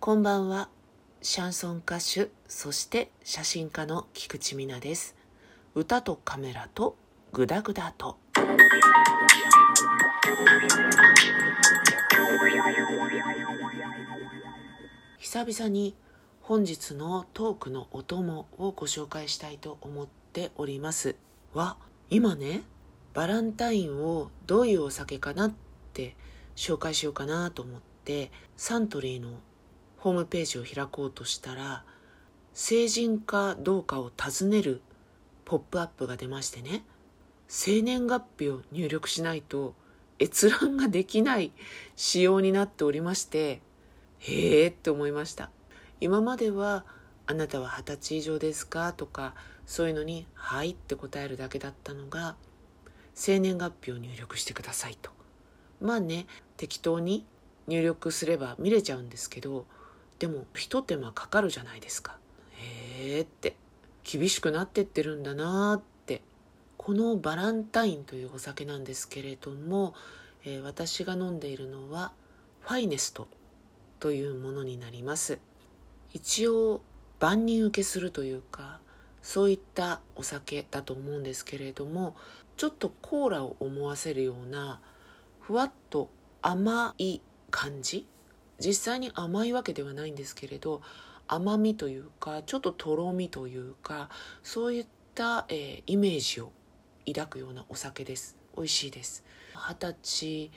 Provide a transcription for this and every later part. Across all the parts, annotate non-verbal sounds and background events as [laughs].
こんばんは。シャンソン歌手、そして写真家の菊池美奈です。歌とカメラとグダグダと。久々に本日のトークのお供をご紹介したいと思っておりますは今ねバランタインをどういうお酒かなって紹介しようかなと思ってサントリーのホームページを開こうとしたら成人かどうかを尋ねるポップアップが出ましてね。生年月日を入力しないと閲覧ができない仕様になっておりましてへえって思いました。今までは「あなたは二十歳以上ですか?」とかそういうのに「はい」って答えるだけだったのが生年月日を入力してくださいと。まあね適当に入力すれば見れちゃうんですけどでも一手間かかるじゃないですか。へえって。厳しくなってってるんだなって。このバランタインというお酒なんですけれども、えー、私が飲んでいるのはファイネストというものになります。一応万人受けするというかそういったお酒だと思うんですけれどもちょっとコーラを思わせるようなふわっと甘い感じ実際に甘いわけではないんですけれど甘みというかちょっととろみというかそういった、えー、イメージを抱くようなお酒です。美味しいです。二十歳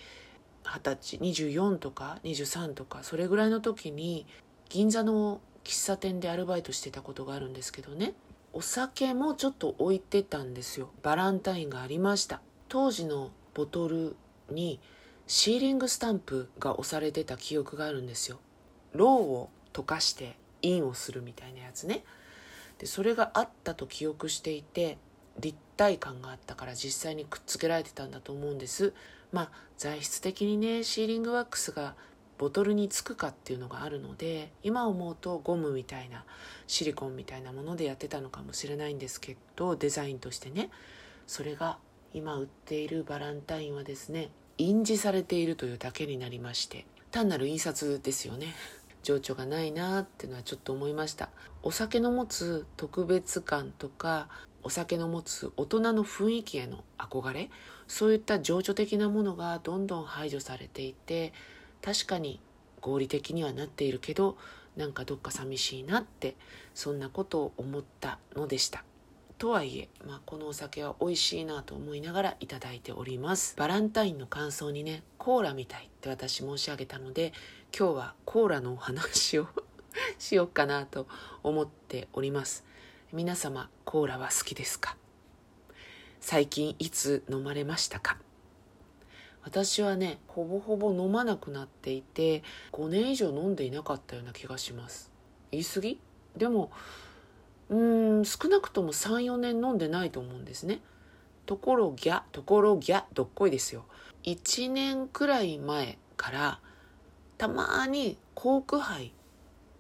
二十歳24とか23とかそれぐらいの時に銀座の喫茶店でアルバイトしてたことがあるんですけどね。お酒もちょっと置いてたんですよ。バランタインがありました。当時のボトルにシーリングスタンプが押されてた記憶があるんですよ。ローを溶かしてインをするみたいなやつね。でそれがあったと記憶していて立体感があったから実際にくっつけられてたんだと思うんです。まあ材質的にねシーリングワックスがボトルにつくかっていうのがあるので今思うとゴムみたいなシリコンみたいなものでやってたのかもしれないんですけどデザインとしてね。それが今売っているバランタインはですね印字されているというだけになりまして単なる印刷ですよね。情緒がないなっていうのはちょっと思いました。お酒の持つ特別感とかお酒の持つ大人の雰囲気への憧れそういった情緒的なものがどんどん排除されていて確かに合理的にはなっているけどなんかどっか寂しいなってそんなことを思ったのでした。とはいえ、まあ、このお酒は美味しいなと思いながらいただいております。バランタインの感想にねコーラみたいって私申し上げたので今日はコーラのお話を [laughs] しようかなと思っております。皆様コーラは好きですか？最近いつ飲まれましたか？私はねほぼほぼ飲まなくなっていて5年以上飲んでいなかったような気がします。言い過ぎ？でもうん少なくとも34年飲んでないと思うんですね。ところぎゃところぎゃどっこいですよ。1年くらい前からたまにコーク杯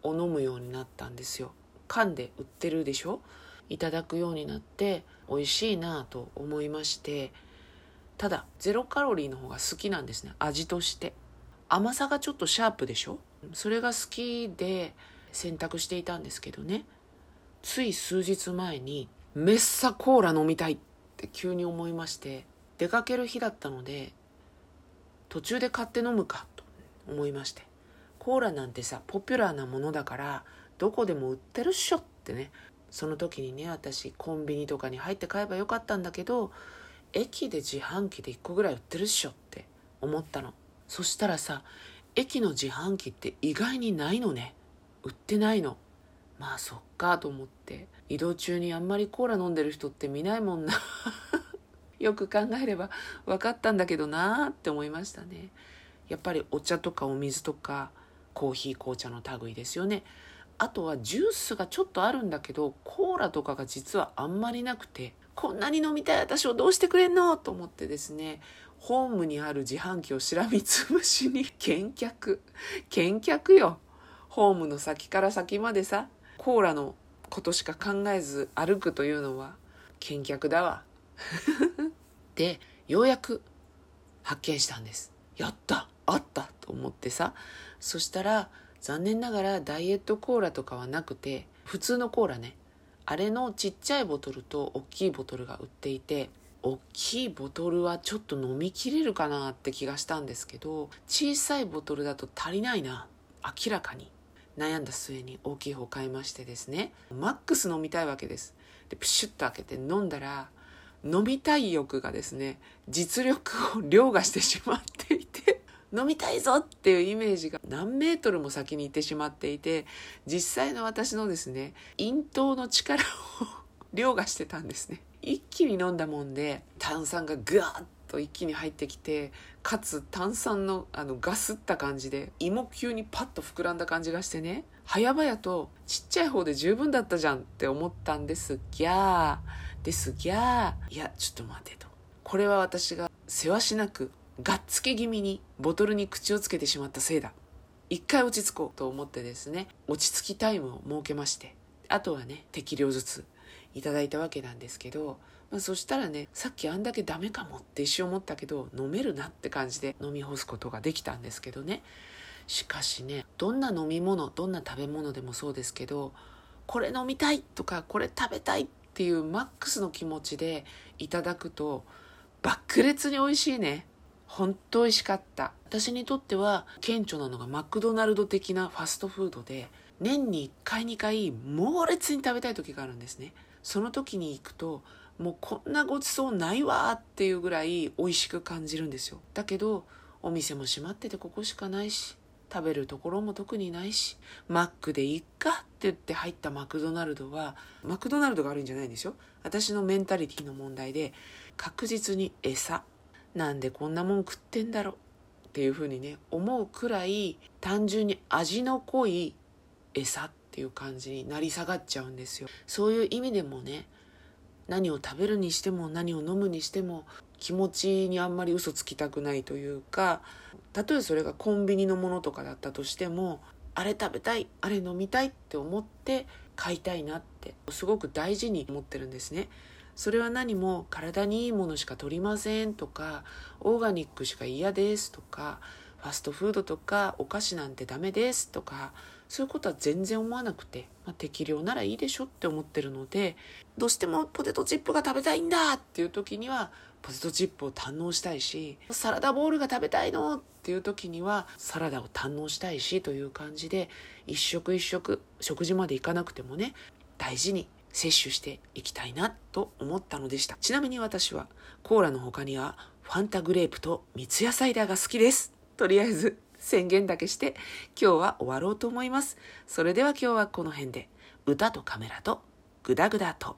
を飲むようになったんですよ。缶で売ってるでしょ？いただくようになって美味しいなと思いまして。ただゼロカロリーの方が好きなんですね。味として。甘さがちょっとシャープでしょ？それが好きで選択していたんですけどね。つい数日前にメッサコーラ飲みたいって急に思いまして出かける日だったので途中で買って飲むかと思いましてコーラなんてさポピュラーなものだからどこでも売ってるっしょってねその時にね私コンビニとかに入って買えばよかったんだけど駅で自販機で1個ぐらい売ってるっしょって思ったの。そしたらさ駅の自販機って意外にないのね。売ってないの。まあそっかと思って。移動中にあんまりコーラ飲んでる人って見ないもんな。[laughs] よく考えれば分かったんだけどなーって思いましたね。やっぱりお茶とかお水とかコーヒー紅茶の類ですよね。あとはジュースがちょっとあるんだけどコーラとかが実はあんまりなくてこんなに飲みたい私をどうしてくれんのと思ってですねホームにある自販機をしらみつぶしに [laughs] 見客見客よ。ホームの先から先までさコーラのことしか考えず歩くというのは見客だわ。[laughs] でようやく発見したんです。やったあったと思ってさ。そしたら残念ながらダイエットコーラとかはなくて普通のコーラね。あれのちっちゃいボトルと大きいボトルが売っていて大きいボトルはちょっと飲みきれるかなって気がしたんですけど小さいボトルだと足りないな。明らかに。悩んだ末に大きい方買いましてですねマックス飲みたいわけです。でプシュッと開けて飲んだら飲みたい欲がですね実力を凌駕してしまっていて飲みたいぞっていうイメージが何メートルも先に行ってしまっていて実際の私のですね咽頭の力を [laughs] 凌駕してたんですね。一気に飲んだもんで炭酸がグワッと一気に入ってきてかつ炭酸のあのガスった感じで胃も急にパッと膨らんだ感じがしてね早々とちっちゃい方で十分だったじゃんって思ったんですぎゃですぎゃいやちょっと待てと。これは私がせわしなくがっつけ気味にボトルに口をつけてしまったせいだ。一回落ち着こうと思ってですね落ち着きタイムを設けましてあとはね適量ずついただいたわけなんですけど、まあ、そしたらねさっきあんだけダメかもって一瞬思ったけど飲めるなって感じで飲み干すことができたんですけどね。しかしねどんな飲み物どんな食べ物でもそうですけどこれ飲みたいとかこれ食べたいっていうマックスの気持ちでいただくと爆裂に美味しいね。本当美味しかった。私にとっては顕著なのがマクドナルド的なファストフードで年に1回2回猛烈に食べたい時があるんですね。その時に行くともうこんなごちそうないわっていうぐらい美味しく感じるんですよ。だけどお店も閉まっててここしかないし食べるところも特にないしマックでいっかって言って入ったマクドナルドはマクドナルドが悪いんじゃないんですよ。私のメンタリティの問題で確実に餌なんでこんなもん食ってんだろうっていうふうにね思うくらい単純に味の濃い餌っていう感じになり下がっちゃうんですよ。そういう意味でもね何を食べるにしても何を飲むにしても気持ちにあんまり嘘つきたくないというかたとえそれがコンビニのものとかだったとしてもあれ食べたいあれ飲みたいって思って買いたいなってすごく大事に思ってるんですね。それは何も体にいいものしか取りませんとかオーガニックしか嫌ですとかファストフードとかお菓子なんてダメですとかそういうことは全然思わなくて、まあ、適量ならいいでしょって思ってるのでどうしてもポテトチップが食べたいんだっていう時にはポテトチップを堪能したいしサラダボールが食べたいのっていう時にはサラダを堪能したいしという感じで一食一食食事まで行かなくてもね大事に摂取していきたいなと思ったのでした。ちなみに私はコーラの他にはファンタグレープと三ツ矢サイダーが好きです。とりあえず宣言だけして今日は終わろうと思います。それでは今日はこの辺で。歌とカメラとグダグダと。